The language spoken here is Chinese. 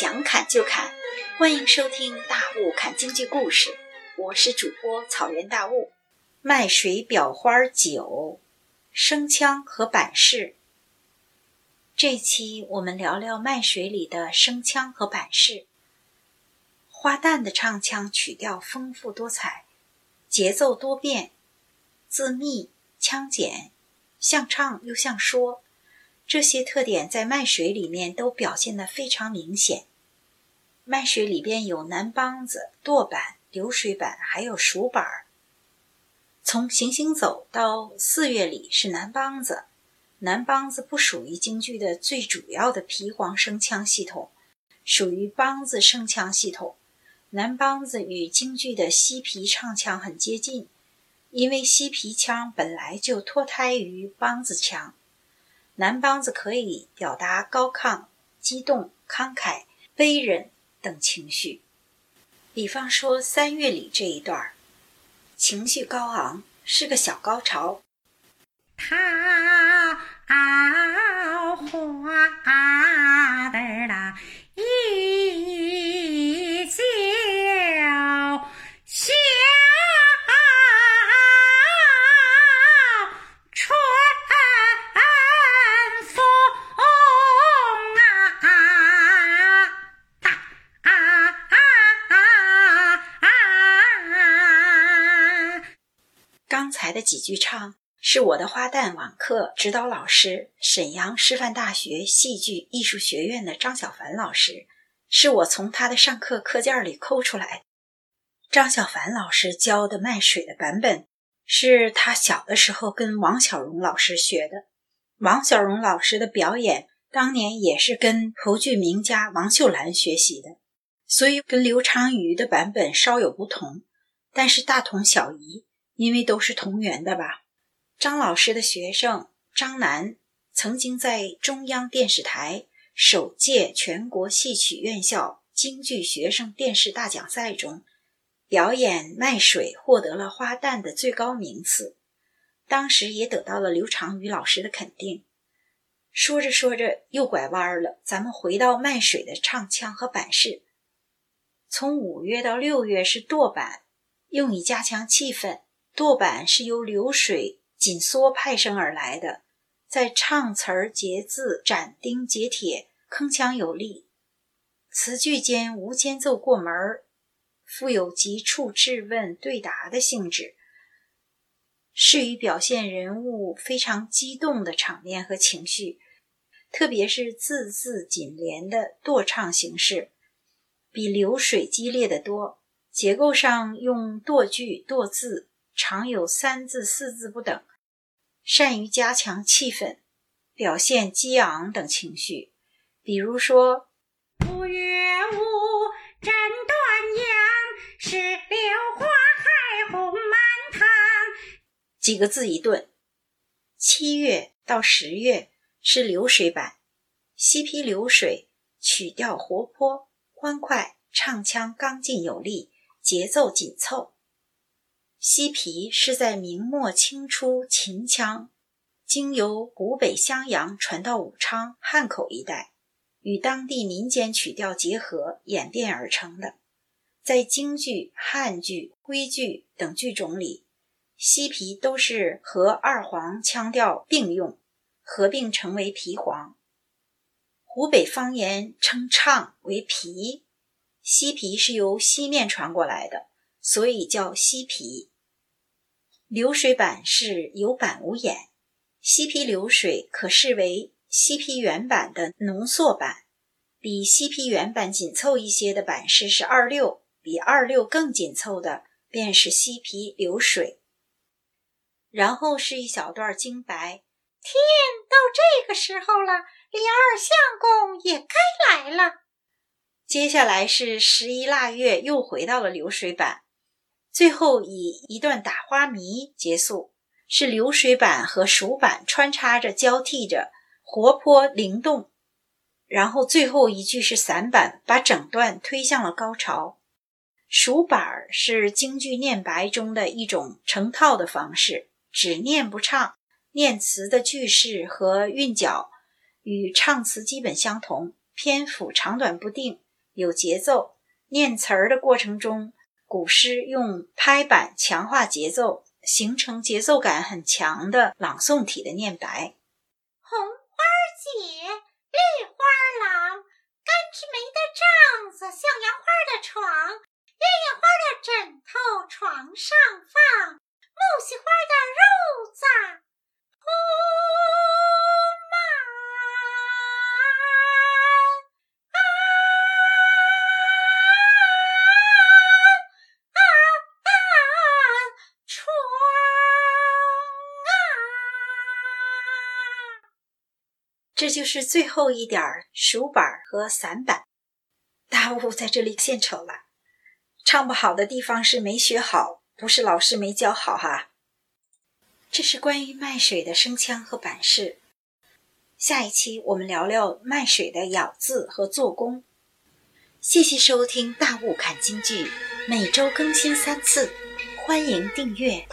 想砍就砍，欢迎收听《大雾砍京剧故事》，我是主播草原大雾。麦水裱花九，声腔和板式。这期我们聊聊麦水里的声腔和板式。花旦的唱腔曲调丰富多彩，节奏多变，字密腔简，像唱又像说。这些特点在麦水里面都表现得非常明显。麦水里边有南梆子、垛板、流水板，还有蜀板儿。从行行走到四月里是南梆子，南梆子不属于京剧的最主要的皮黄声腔系统，属于梆子声腔系统。南梆子与京剧的西皮唱腔很接近，因为西皮腔本来就脱胎于梆子腔。南梆子可以表达高亢、激动、慷慨、悲忍等情绪。比方说三月里这一段，情绪高昂，是个小高潮。桃花的啦。的几句唱是我的花旦网课指导老师，沈阳师范大学戏剧艺术学院的张小凡老师，是我从他的上课课件里抠出来的。张小凡老师教的卖水的版本，是他小的时候跟王小荣老师学的。王小荣老师的表演当年也是跟侯剧名家王秀兰学习的，所以跟刘长瑜的版本稍有不同，但是大同小异。因为都是同源的吧。张老师的学生张楠曾经在中央电视台首届全国戏曲院校京剧学生电视大奖赛中表演卖水，获得了花旦的最高名次，当时也得到了刘长瑜老师的肯定。说着说着又拐弯了，咱们回到卖水的唱腔和板式。从五月到六月是垛板，用以加强气氛。垛板是由流水紧缩派生而来的，在唱词儿、结字、斩钉截铁、铿锵有力，词句间无间奏过门儿，富有急促质问对答的性质，适于表现人物非常激动的场面和情绪，特别是字字紧连的垛唱形式，比流水激烈的多。结构上用垛句、垛字。常有三字、四字不等，善于加强气氛，表现激昂等情绪。比如说：“五月五，斩断阳，石榴花开红满堂。”几个字一顿。七月到十月是流水版，西皮流水，曲调活泼欢快，唱腔刚劲有力，节奏紧凑。西皮是在明末清初秦腔，经由湖北襄阳传到武昌汉口一带，与当地民间曲调结合演变而成的。在京剧、汉剧、徽剧等剧种里，西皮都是和二黄腔调并用，合并成为皮黄。湖北方言称唱为皮，西皮是由西面传过来的，所以叫西皮。流水板是有板无眼，西皮流水可视为西皮原版的浓缩版，比西皮原版紧凑一些的板式是二六，比二六更紧凑的便是西皮流水。然后是一小段京白：天到这个时候了，李二相公也该来了。接下来是十一腊月，又回到了流水版。最后以一段打花迷结束，是流水板和熟板穿插着交替着，活泼灵动。然后最后一句是散板，把整段推向了高潮。熟板是京剧念白中的一种成套的方式，只念不唱，念词的句式和韵脚与唱词基本相同，篇幅长短不定，有节奏。念词儿的过程中，古诗用拍板强化节奏，形成节奏感很强的朗诵体的念白。红花姐，绿花郎，干枝梅的帐子，向阳花的床，月夜花的枕头床上放，木这就是最后一点儿数板和散板，大雾在这里献丑了。唱不好的地方是没学好，不是老师没教好哈。这是关于卖水的声腔和板式。下一期我们聊聊卖水的咬字和做工。谢谢收听《大雾看京剧》，每周更新三次，欢迎订阅。